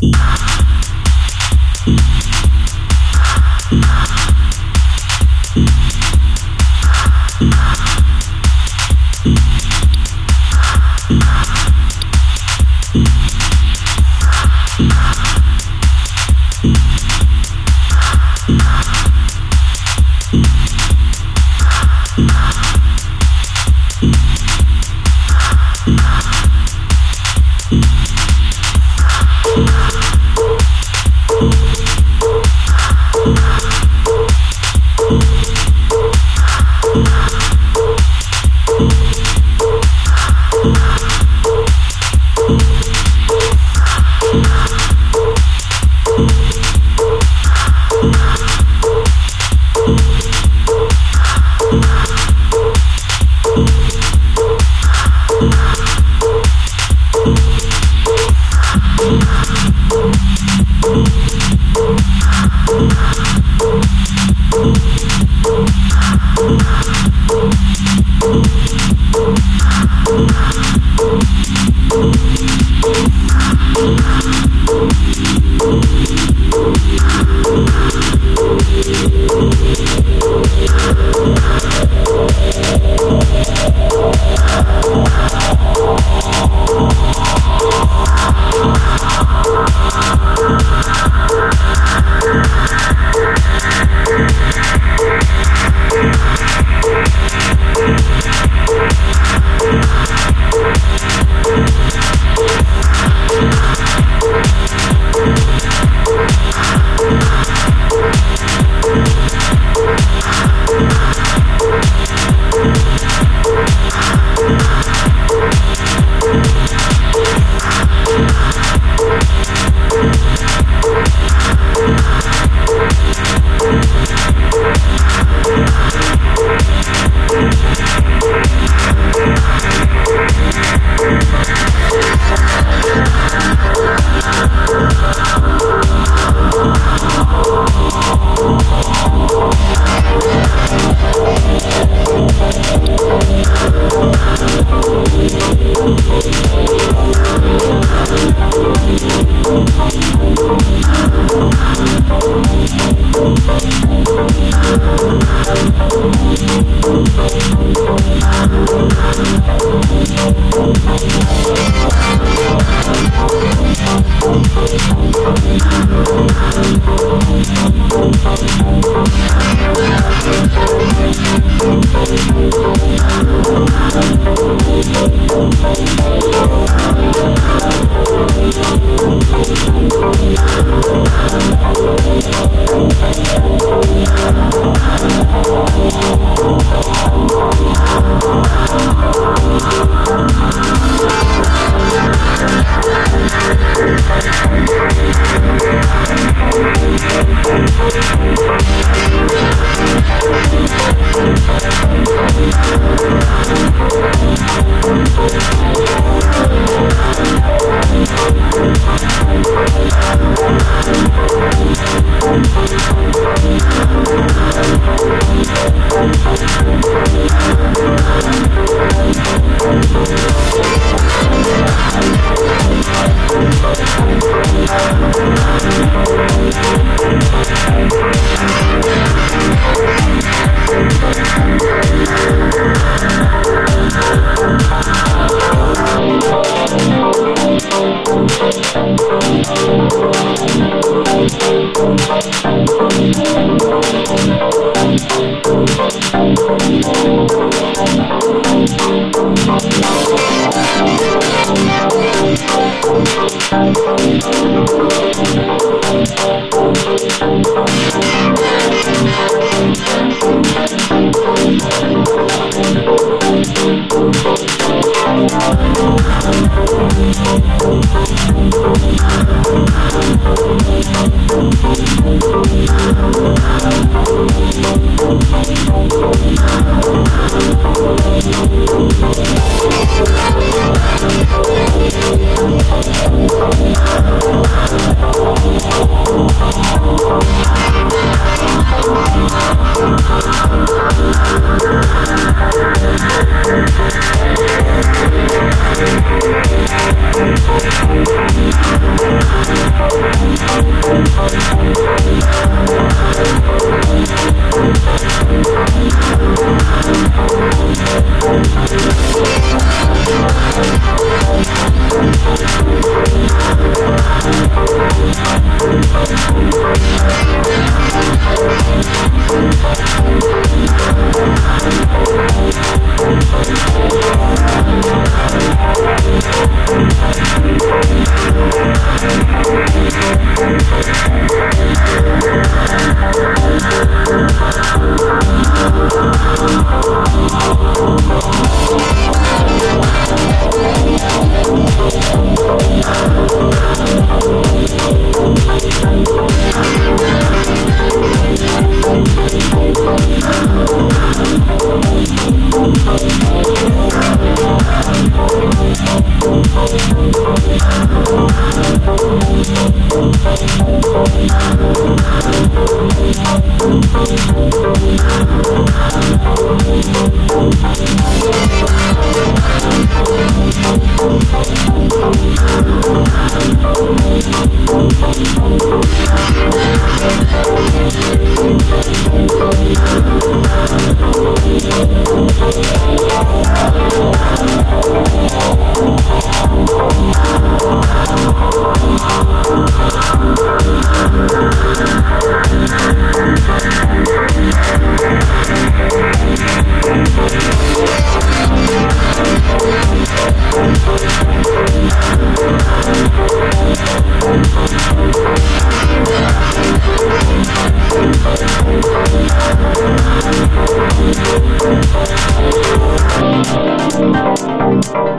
あっ。Oh, Thank I'm sorry.